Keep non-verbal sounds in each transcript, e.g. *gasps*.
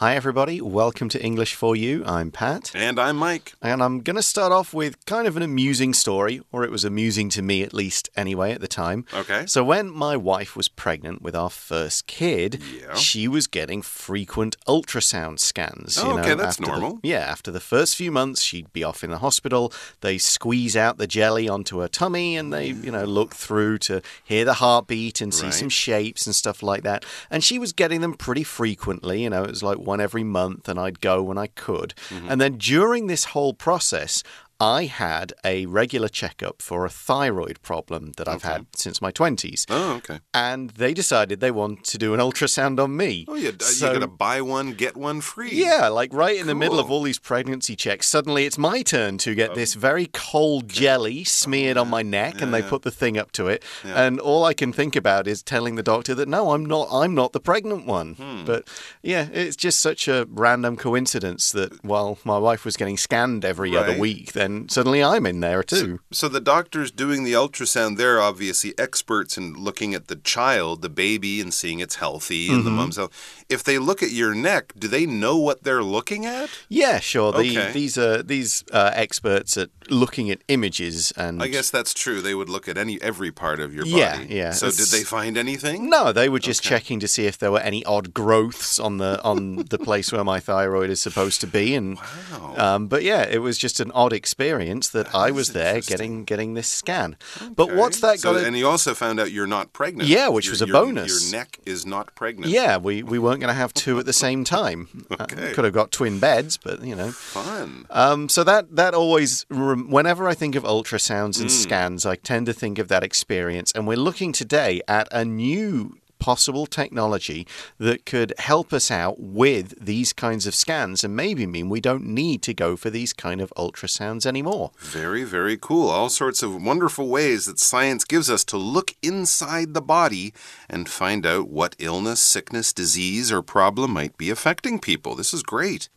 Hi, everybody. Welcome to English for You. I'm Pat. And I'm Mike. And I'm going to start off with kind of an amusing story, or it was amusing to me at least anyway at the time. Okay. So, when my wife was pregnant with our first kid, Yeah. she was getting frequent ultrasound scans. Oh, you know, okay, that's after the- normal. yeah, after the first few months, she'd be off in the hospital. They squeeze out the jelly onto her tummy and they, you know, look through to hear the heartbeat and see Right. some shapes and stuff like that. And she was getting them pretty frequently. You know, it was like one every month, and I'd go when I could. Mm-hmm. And then during this whole process, I had a regular checkup for a thyroid problem that I've had since my 20s. Oh, okay. And they decided they want to do an ultrasound on me. Oh, you, So- you're going to buy one, get one free. yeah, like right in the middle of all these pregnancy checks, suddenly it's my turn to get this very cold jelly smeared on my neck, and they Yeah. put the thing up to it. Yeah. And all I can think about is telling the doctor that no, I'm not. I'm not the pregnant one. Hmm. But yeah, it's just such a random coincidence that while my wife was getting scanned every other week, then suddenly I'm in there too. So the doctors doing the ultrasound, they're obviously experts in looking at the child, the baby, and seeing it's healthy and the Mm-hmm. mom's health. If they look at your neck, do they know what they're looking at? yeah, sure. The, Okay. These are these uh, experts at looking at images and. I guess that's true. They would look at any every part of your body. Yeah, yeah. So did they find anything? No, they were just Okay. checking to see if there were any odd growths on the on the *laughs* place where my thyroid is supposed to be, and Wow. um, but yeah, it was just an odd experience that, I was there getting getting this scan. But what's that So, got? and he also found out you're not pregnant. Yeah, which Your- was a your- bonus. Your neck is not pregnant. yeah, we, we weren't going to have two at the same time. *laughs* Uh, Okay. could have got twin beds, but you know. Fun. Um, so that that always, whenever I think of ultrasounds Mm. and scans, I tend to think of that experience. And we're looking today at a new possible technology that could help us out with these kinds of scans and maybe mean we don't need to go for these kind of ultrasounds anymore. Very, very cool. All sorts of wonderful ways that science gives us to look inside the body and find out what illness, sickness, disease, or problem might be affecting people. This is great.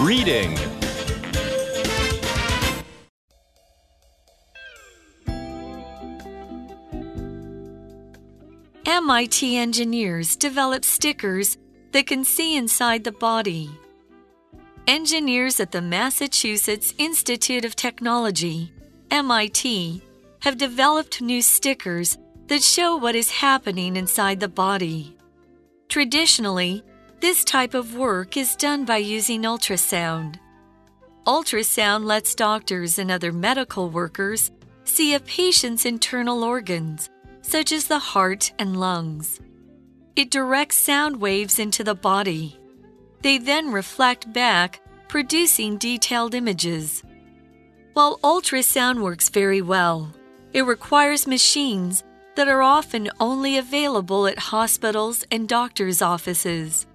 Reading. MIT engineers develop stickers that can see inside the body. Engineers at the Massachusetts Institute of Technology, MIT, have developed new stickers that show what is happening inside the body. Traditionally, this type of work is done by using ultrasound. Ultrasound lets doctors and other medical workers see a patient's internal organs, such as the heart and lungs. It directs sound waves into the body. They then reflect back, producing detailed images. While ultrasound works very well, it requires machines that are often only available at hospitals and doctors' offices.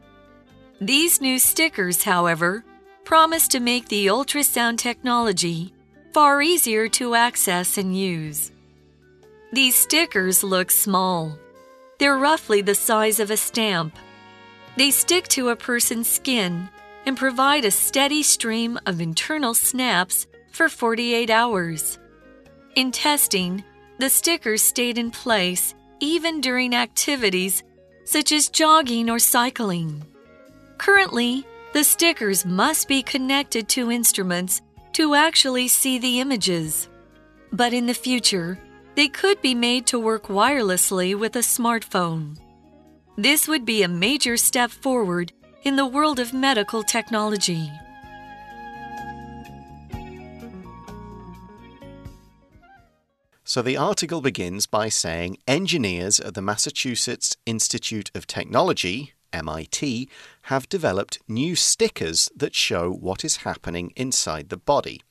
These new stickers, however, promise to make the ultrasound technology far easier to access and use. These stickers look small. They're roughly the size of a stamp. They stick to a person's skin and provide a steady stream of internal snaps for 48 hours. In testing, the stickers stayed in place even during activities such as jogging or cycling. Currently, the stickers must be connected to instruments to actually see the images. But in the future, they could be made to work wirelessly with a smartphone. This would be a major step forward in the world of medical technology. So the article begins by saying engineers at the Massachusetts Institute of Technology, MIT, have developed new stickers that show what is happening inside the body.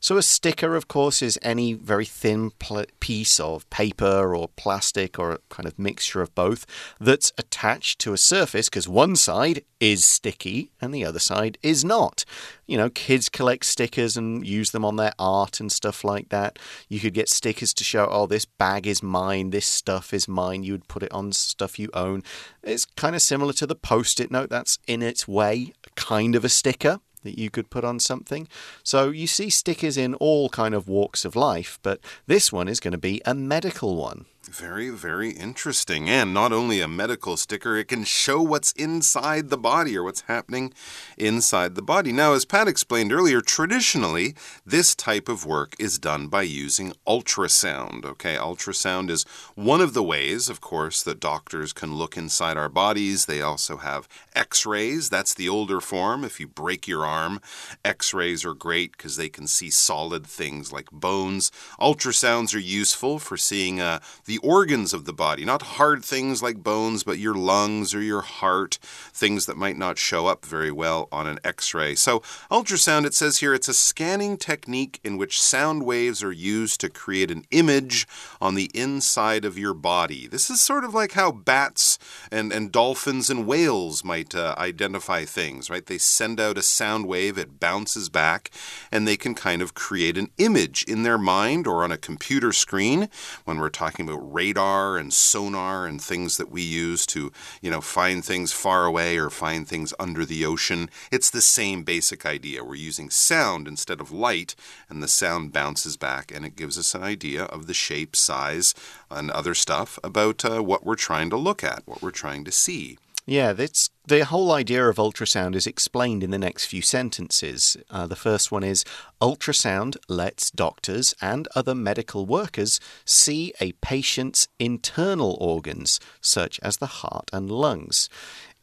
So, a sticker, of course, is any very thin piece of paper or plastic or a kind of mixture of both that's attached to a surface because one side is sticky and the other side is not. You know, kids collect stickers and use them on their art and stuff like that. You could get stickers to show, oh, this bag is mine, this stuff is mine. You would put it on stuff you own. It's kind of similar to the post it note, that's in its way kind of a sticker that you could put on something. So you see stickers in all kind of walks of life, but this one is going to be a medical one. Very, very interesting. And not only a medical sticker, it can show what's inside the body or what's happening inside the body. Now, as Pat explained earlier, traditionally, this type of work is done by using ultrasound. Okay, ultrasound is one of the ways, of course, that doctors can look inside our bodies. They also have x rays. That's the older form. If you break your arm, x rays are great because they can see solid things like bones. Ultrasounds are useful for seeing uh, the organs of the body, not hard things like bones, but your lungs or your heart, things that might not show up very well on an x ray. So, ultrasound, it says here, it's a scanning technique in which sound waves are used to create an image on the inside of your body. This is sort of like how bats and, and dolphins and whales might uh, identify things, right? They send out a sound wave, it bounces back, and they can kind of create an image in their mind or on a computer screen when we're talking about radar and sonar and things that we use to, you know, find things far away or find things under the ocean. It's the same basic idea. We're using sound instead of light, and the sound bounces back and it gives us an idea of the shape, size, and other stuff about uh, what we're trying to look at, what we're trying to see. Yeah, that's the whole idea of ultrasound is explained in the next few sentences. Uh, the first one is Ultrasound lets doctors and other medical workers see a patient's internal organs, such as the heart and lungs.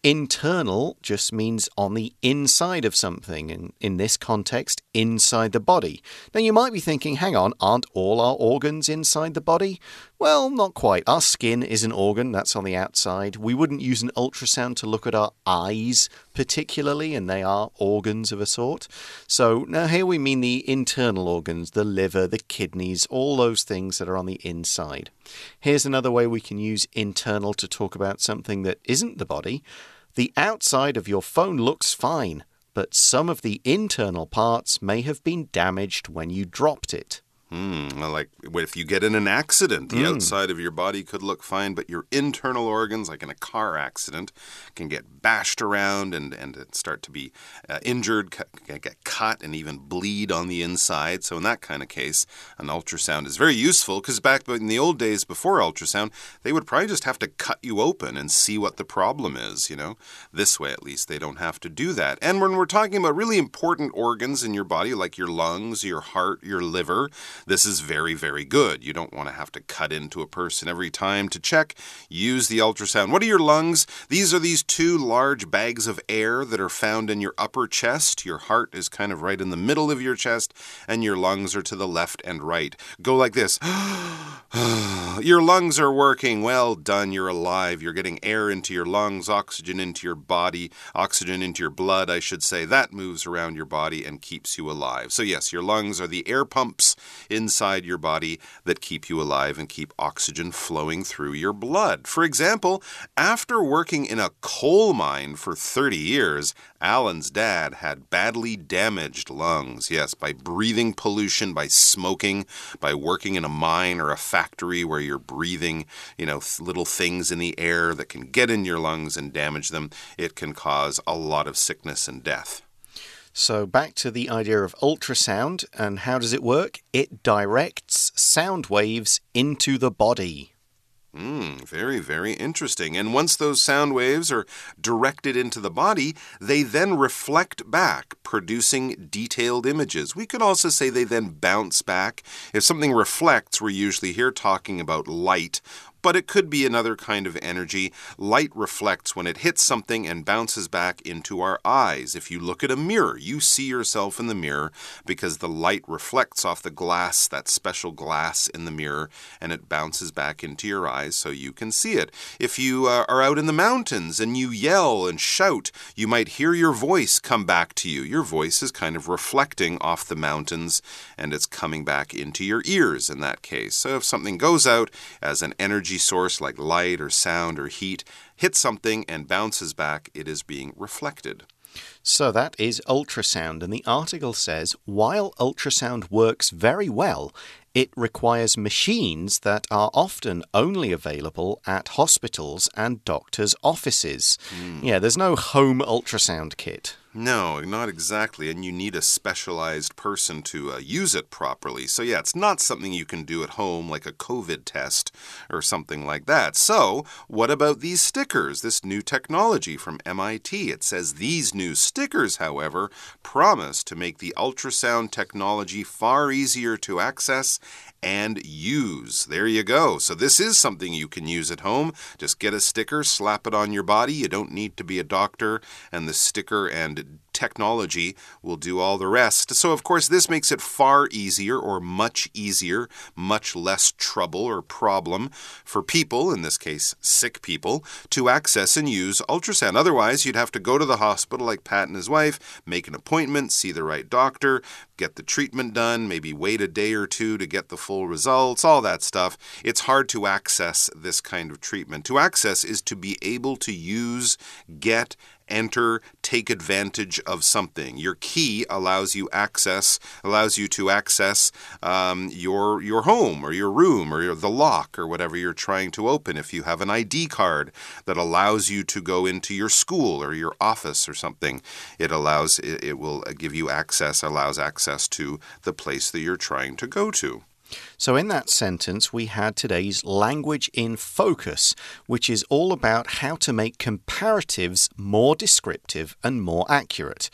Internal just means on the inside of something, and in this context, inside the body. Now, you might be thinking, hang on, aren't all our organs inside the body? Well, not quite. Our skin is an organ, that's on the outside. We wouldn't use an ultrasound to look at our eyes, particularly, and they are organs of a sort. So, now here we mean the internal organs, the liver, the kidneys, all those things that are on the inside. Here's another way we can use internal to talk about something that isn't the body. The outside of your phone looks fine, but some of the internal parts may have been damaged when you dropped it. Hmm, like if you get in an accident, the mm. outside of your body could look fine, but your internal organs, like in a car accident, can get bashed around and, and start to be uh, injured, get cut, and even bleed on the inside. So, in that kind of case, an ultrasound is very useful because back in the old days before ultrasound, they would probably just have to cut you open and see what the problem is, you know. This way, at least, they don't have to do that. And when we're talking about really important organs in your body, like your lungs, your heart, your liver, this is very, very good. You don't want to have to cut into a person every time to check. Use the ultrasound. What are your lungs? These are these two large bags of air that are found in your upper chest. Your heart is kind of right in the middle of your chest, and your lungs are to the left and right. Go like this. *gasps* your lungs are working. Well done. You're alive. You're getting air into your lungs, oxygen into your body, oxygen into your blood, I should say. That moves around your body and keeps you alive. So, yes, your lungs are the air pumps inside your body that keep you alive and keep oxygen flowing through your blood. For example, after working in a coal mine for 30 years, Alan's dad had badly damaged lungs. Yes, by breathing pollution, by smoking, by working in a mine or a factory where you're breathing, you know, little things in the air that can get in your lungs and damage them, it can cause a lot of sickness and death. So, back to the idea of ultrasound and how does it work? It directs sound waves into the body. Mm, very, very interesting. And once those sound waves are directed into the body, they then reflect back, producing detailed images. We could also say they then bounce back. If something reflects, we're usually here talking about light but it could be another kind of energy. Light reflects when it hits something and bounces back into our eyes. If you look at a mirror, you see yourself in the mirror because the light reflects off the glass, that special glass in the mirror, and it bounces back into your eyes so you can see it. If you uh, are out in the mountains and you yell and shout, you might hear your voice come back to you. Your voice is kind of reflecting off the mountains and it's coming back into your ears in that case. So if something goes out as an energy energy source like light or sound or heat hits something and bounces back, it is being reflected. So that is ultrasound, and the article says while ultrasound works very well, it requires machines that are often only available at hospitals and doctors' offices. Mm. Yeah, there's no home ultrasound kit. No, not exactly. And you need a specialized person to uh, use it properly. So, yeah, it's not something you can do at home like a COVID test or something like that. So, what about these stickers, this new technology from MIT? It says these new stickers, however, promise to make the ultrasound technology far easier to access and use. There you go. So, this is something you can use at home. Just get a sticker, slap it on your body. You don't need to be a doctor, and the sticker and technology will do all the rest. So, of course, this makes it far easier or much easier, much less trouble or problem for people, in this case, sick people, to access and use ultrasound. Otherwise, you'd have to go to the hospital like Pat and his wife, make an appointment, see the right doctor, get the treatment done, maybe wait a day or two to get the full results, all that stuff. It's hard to access this kind of treatment. To access is to be able to use, get, enter, take advantage of something. Your key allows you access, allows you to access um, your your home or your room or your, the lock or whatever you're trying to open. If you have an ID card that allows you to go into your school or your office or something, it allows it, it will give you access, allows access to the place that you're trying to go to. So, in that sentence, we had today's language in focus, which is all about how to make comparatives more descriptive and more accurate.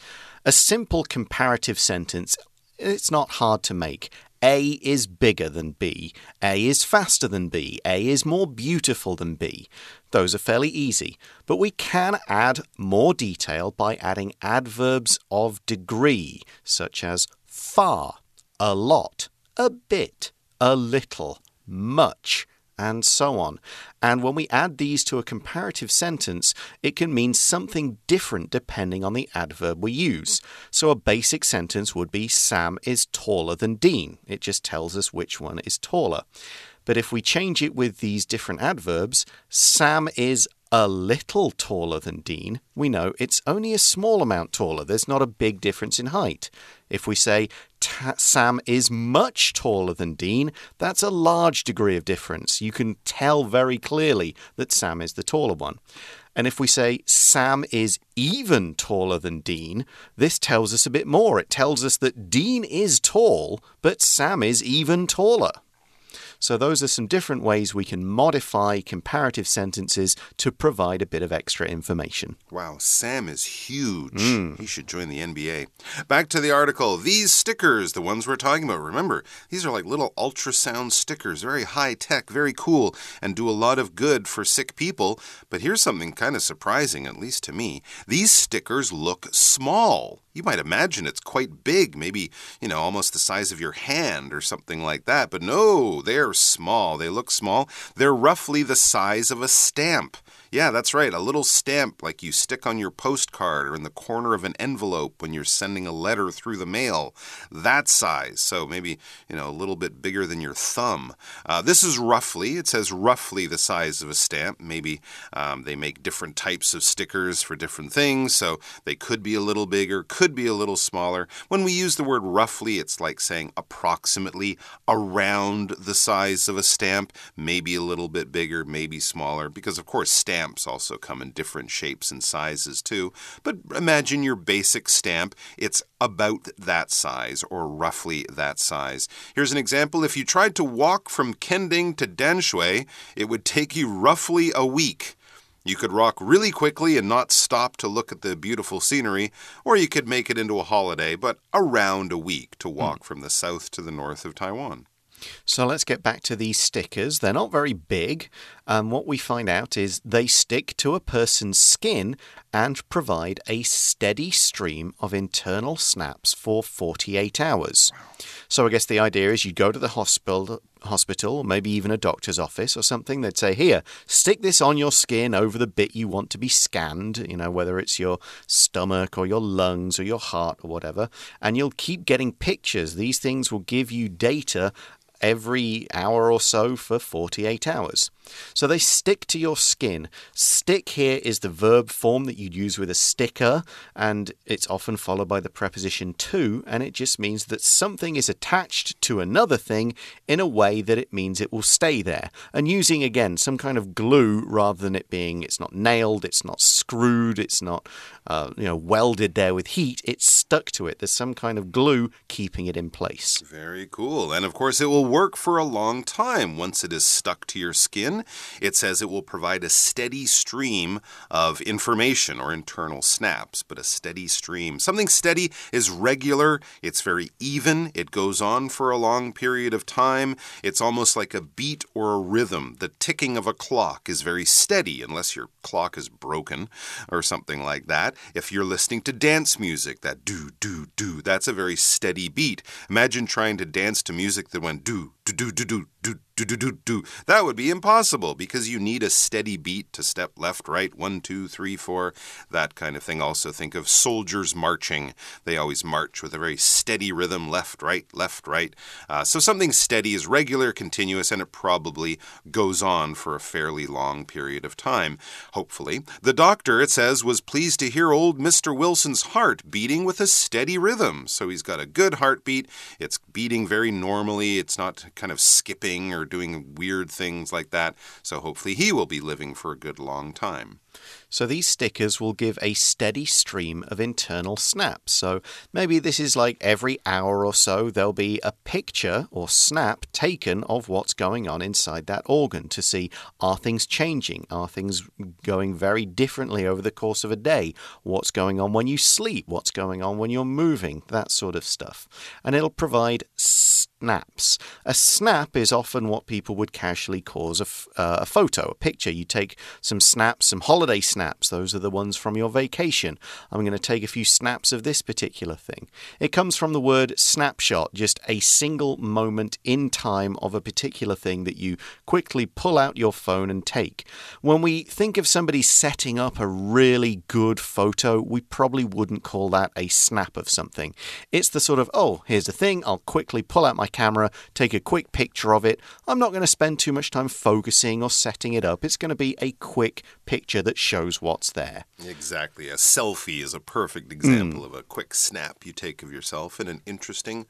A simple comparative sentence, it's not hard to make. A is bigger than B. A is faster than B. A is more beautiful than B. Those are fairly easy, but we can add more detail by adding adverbs of degree, such as far, a lot, a bit, a little, much, and so on. And when we add these to a comparative sentence, it can mean something different depending on the adverb we use. So a basic sentence would be Sam is taller than Dean. It just tells us which one is taller. But if we change it with these different adverbs, Sam is a little taller than Dean, we know it's only a small amount taller. There's not a big difference in height. If we say Sam is much taller than Dean, that's a large degree of difference. You can tell very clearly that Sam is the taller one. And if we say Sam is even taller than Dean, this tells us a bit more. It tells us that Dean is tall, but Sam is even taller. So, those are some different ways we can modify comparative sentences to provide a bit of extra information. Wow, Sam is huge. Mm. He should join the NBA. Back to the article. These stickers, the ones we're talking about, remember, these are like little ultrasound stickers, very high tech, very cool, and do a lot of good for sick people. But here's something kind of surprising, at least to me. These stickers look small. You might imagine it's quite big, maybe, you know, almost the size of your hand or something like that. But no, they're small. They look small. They're roughly the size of a stamp. Yeah, that's right. A little stamp like you stick on your postcard or in the corner of an envelope when you're sending a letter through the mail. That size. So maybe, you know, a little bit bigger than your thumb. Uh, this is roughly, it says roughly the size of a stamp. Maybe um, they make different types of stickers for different things. So they could be a little bigger, could be a little smaller. When we use the word roughly, it's like saying approximately around the size of a stamp, maybe a little bit bigger, maybe smaller, because of course, stamp stamps also come in different shapes and sizes too. But imagine your basic stamp, it's about that size or roughly that size. Here's an example if you tried to walk from Kending to Danshui, it would take you roughly a week. You could walk really quickly and not stop to look at the beautiful scenery, or you could make it into a holiday, but around a week to walk mm. from the south to the north of Taiwan. So let's get back to these stickers. They're not very big. Um, what we find out is they stick to a person's skin and provide a steady stream of internal snaps for 48 hours. So I guess the idea is you go to the hospital, hospital, maybe even a doctor's office or something. They'd say, "Here, stick this on your skin over the bit you want to be scanned. You know, whether it's your stomach or your lungs or your heart or whatever, and you'll keep getting pictures. These things will give you data every hour or so for 48 hours. So they stick to your skin. Stick here is the verb form that you'd use with a sticker, and it's often followed by the preposition to, and it just means that something is attached to another thing in a way that it means it will stay there. And using again some kind of glue rather than it being, it's not nailed, it's not screwed, it's not uh, you know welded there with heat, it's stuck to it. There's some kind of glue keeping it in place. Very cool. And of course, it will work for a long time once it is stuck to your skin. It says it will provide a steady stream of information or internal snaps, but a steady stream. Something steady is regular, it's very even, it goes on for a long period of time. It's almost like a beat or a rhythm. The ticking of a clock is very steady, unless your clock is broken or something like that. If you're listening to dance music, that do, do, do, that's a very steady beat. Imagine trying to dance to music that went do, you do, do, do, do, do, do, do, do, do. That would be impossible because you need a steady beat to step left, right, one, two, three, four, that kind of thing. Also, think of soldiers marching. They always march with a very steady rhythm left, right, left, right. Uh, so something steady is regular, continuous, and it probably goes on for a fairly long period of time, hopefully. The doctor, it says, was pleased to hear old Mr. Wilson's heart beating with a steady rhythm. So he's got a good heartbeat. It's beating very normally. It's not kind of skipping or doing weird things like that. So hopefully he will be living for a good long time. So these stickers will give a steady stream of internal snaps. So maybe this is like every hour or so, there'll be a picture or snap taken of what's going on inside that organ to see are things changing? Are things going very differently over the course of a day? What's going on when you sleep? What's going on when you're moving? That sort of stuff. And it'll provide snaps. A snap is often what people would casually call a, uh, a photo, a picture. You take some snaps, some holiday snaps. Those are the ones from your vacation. I'm going to take a few snaps of this particular thing. It comes from the word snapshot, just a single moment in time of a particular thing that you quickly pull out your phone and take. When we think of somebody setting up a really good photo, we probably wouldn't call that a snap of something. It's the sort of, oh, here's the thing, I'll quickly pull out my camera, take a quick picture of it. I'm not going to spend too much time focusing or setting it up. It's going to be a quick picture that shows what's there. Exactly. A selfie is a perfect example mm. of a quick snap you take of yourself in an interesting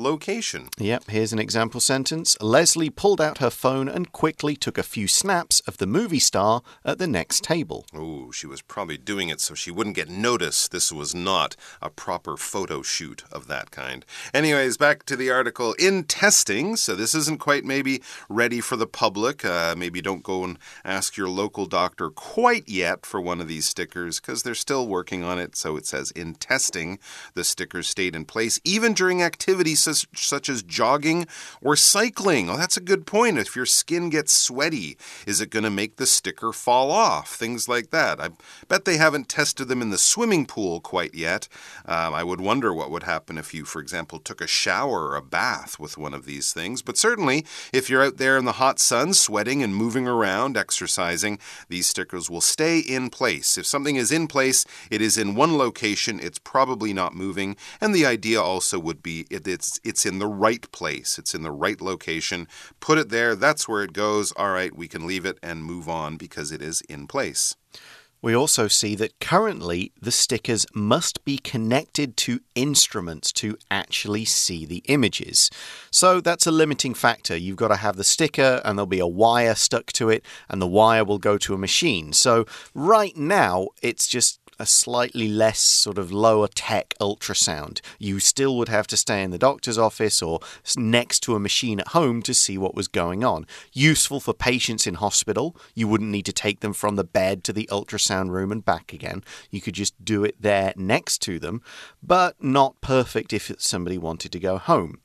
location. Yep, here's an example sentence. Leslie pulled out her phone and quickly took a few snaps of the movie star at the next table. Oh, she was probably doing it so she wouldn't get noticed. This was not a proper photo shoot of that kind. Anyways, back to the article. In testing, so this isn't quite maybe ready for the public. Uh, maybe don't go and ask your local doctor quite yet for one of these stickers because they're still working on it. So it says in testing, the stickers stayed in place even during activities such, as jogging or cycling. Oh, that's a good point. If your skin gets sweaty, is it going to make the sticker fall off? Things like that. I bet they haven't tested them in the swimming pool quite yet. Um, I would wonder what would happen if you, for example, took a shower or a bath with one of these things. But certainly, if you're out there in the hot sun, sweating and moving around, exercising, these stickers will stay in place. If something is in place, it is in one location, it's probably not moving. And the idea also would be it, it's it's in the right place. It's in the right location. Put it there. That's where it goes. All right, we can leave it and move on because it is in place. We also see that currently the stickers must be connected to instruments to actually see the images. So that's a limiting factor. You've got to have the sticker and there'll be a wire stuck to it, and the wire will go to a machine. So right now it's just a slightly less sort of lower tech ultrasound. You still would have to stay in the doctor's office or next to a machine at home to see what was going on. Useful for patients in hospital. You wouldn't need to take them from the bed to the ultrasound room and back again. You could just do it there next to them, but not perfect if somebody wanted to go home.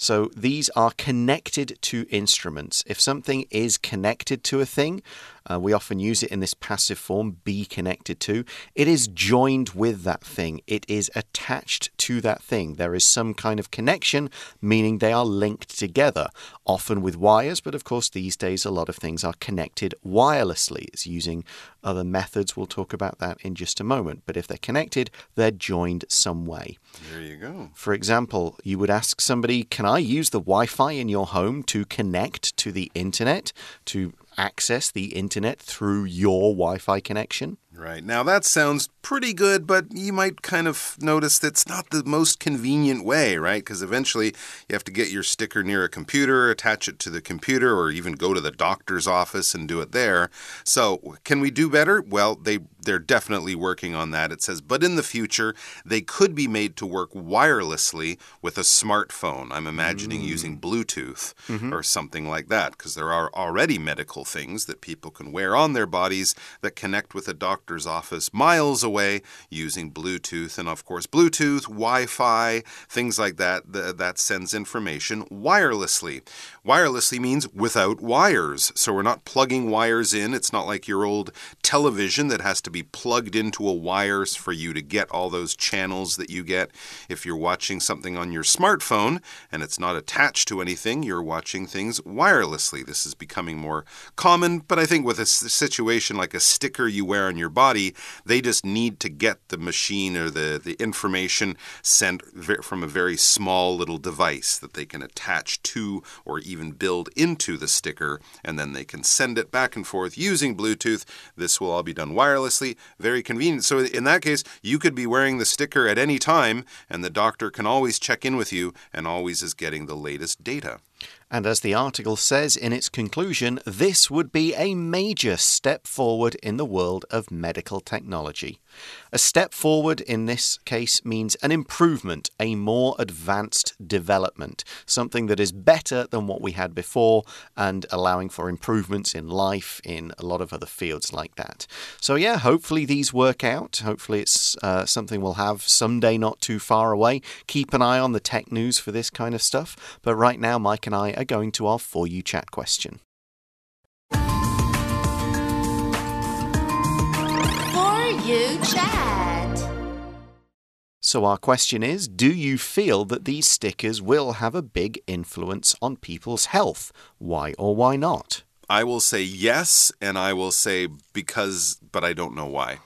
So these are connected to instruments. If something is connected to a thing, uh, we often use it in this passive form, be connected to. It is joined with that thing, it is attached to that thing. There is some kind of connection, meaning they are linked together, often with wires, but of course, these days a lot of things are connected wirelessly. It's using other methods. We'll talk about that in just a moment. But if they're connected, they're joined some way. There you go. For example, you would ask somebody, Can I use the Wi Fi in your home to connect to the internet, to access the internet through your Wi Fi connection. Right. Now that sounds pretty good, but you might kind of notice that's not the most convenient way, right? Because eventually you have to get your sticker near a computer, attach it to the computer, or even go to the doctor's office and do it there. So, can we do better? Well, they they're definitely working on that. It says, but in the future, they could be made to work wirelessly with a smartphone. I'm imagining mm. using Bluetooth mm -hmm. or something like that, because there are already medical things that people can wear on their bodies that connect with a doctor's office miles away using Bluetooth. And of course, Bluetooth, Wi Fi, things like that, that sends information wirelessly. Wirelessly means without wires. So we're not plugging wires in. It's not like your old television that has to be plugged into a wire for you to get all those channels that you get. If you're watching something on your smartphone and it's not attached to anything, you're watching things wirelessly. This is becoming more common, but I think with a situation like a sticker you wear on your body. They just need to get the machine or the, the information sent from a very small little device that they can attach to or even build into the sticker, and then they can send it back and forth using Bluetooth. This will all be done wirelessly, very convenient. So, in that case, you could be wearing the sticker at any time, and the doctor can always check in with you and always is getting the latest data. And as the article says in its conclusion, this would be a major step forward in the world of medical technology. A step forward in this case means an improvement, a more advanced development, something that is better than what we had before and allowing for improvements in life in a lot of other fields like that. So, yeah, hopefully these work out. Hopefully it's uh, something we'll have someday not too far away. Keep an eye on the tech news for this kind of stuff. But right now, Mike and I are going to our For You Chat question. You Chat. So, our question is Do you feel that these stickers will have a big influence on people's health? Why or why not? I will say yes, and I will say because, but I don't know why.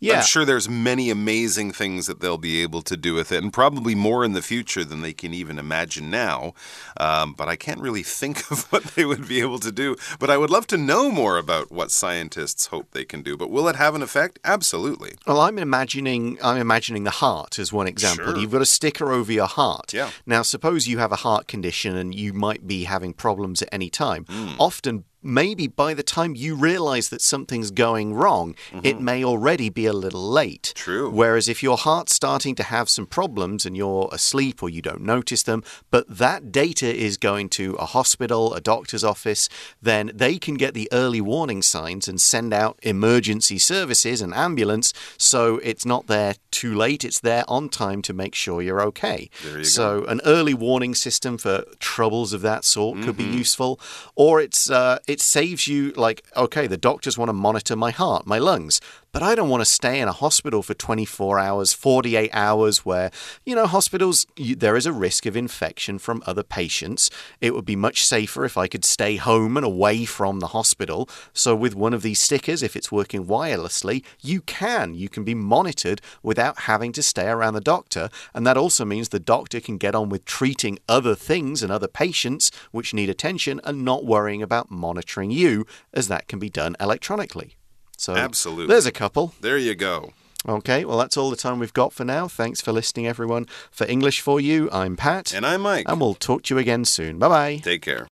Yeah. I'm sure there's many amazing things that they'll be able to do with it, and probably more in the future than they can even imagine now. Um, but I can't really think *laughs* of what they would be able to do. But I would love to know more about what scientists hope they can do. But will it have an effect? Absolutely. Well, I'm imagining I'm imagining the heart as one example. Sure. You've got a sticker over your heart. Yeah. Now, suppose you have a heart condition and you might be having problems at any time. Mm. Often maybe by the time you realize that something's going wrong, mm -hmm. it mm-hmm. may already be a little late. True. Whereas if your heart's starting to have some problems and you're asleep or you don't notice them, but that data is going to a hospital, a doctor's office, then they can get the early warning signs and send out emergency services, and ambulance, so it's not there too late, it's there on time to make sure you're okay. You so, go. an early warning system for troubles of that sort mm -hmm. could be mm-hmm. useful, or it's uh, it saves you, like, okay, the doctors want to monitor my heart, my lungs. But I don't want to stay in a hospital for 24 hours, 48 hours, where, you know, hospitals, you, there is a risk of infection from other patients. It would be much safer if I could stay home and away from the hospital. So, with one of these stickers, if it's working wirelessly, you can. You can be monitored without having to stay around the doctor. And that also means the doctor can get on with treating other things and other patients which need attention and not worrying about monitoring you, as that can be done electronically. So Absolutely. There's a couple. There you go. Okay, well, that's all the time we've got for now. Thanks for listening, everyone. For English for You, I'm Pat. And I'm Mike. And we'll talk to you again soon. Bye bye. Take care.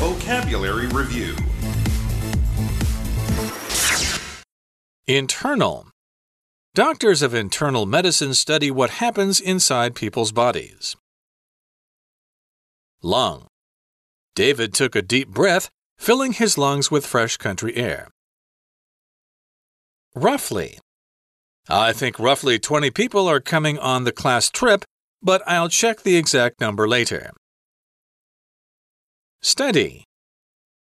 Vocabulary Review Internal. Doctors of internal medicine study what happens inside people's bodies. Lung. David took a deep breath filling his lungs with fresh country air. Roughly. I think roughly 20 people are coming on the class trip, but I'll check the exact number later. Steady.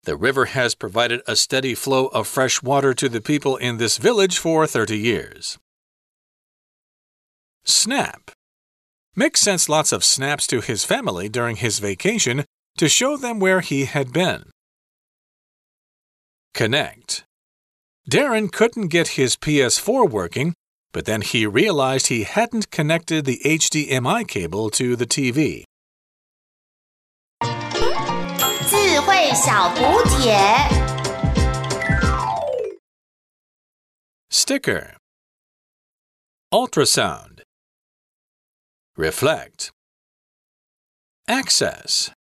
The river has provided a steady flow of fresh water to the people in this village for 30 years. Snap. Mick sent lots of snaps to his family during his vacation to show them where he had been. Connect. Darren couldn't get his PS4 working, but then he realized he hadn't connected the HDMI cable to the TV. Sticker. Ultrasound. Reflect. Access.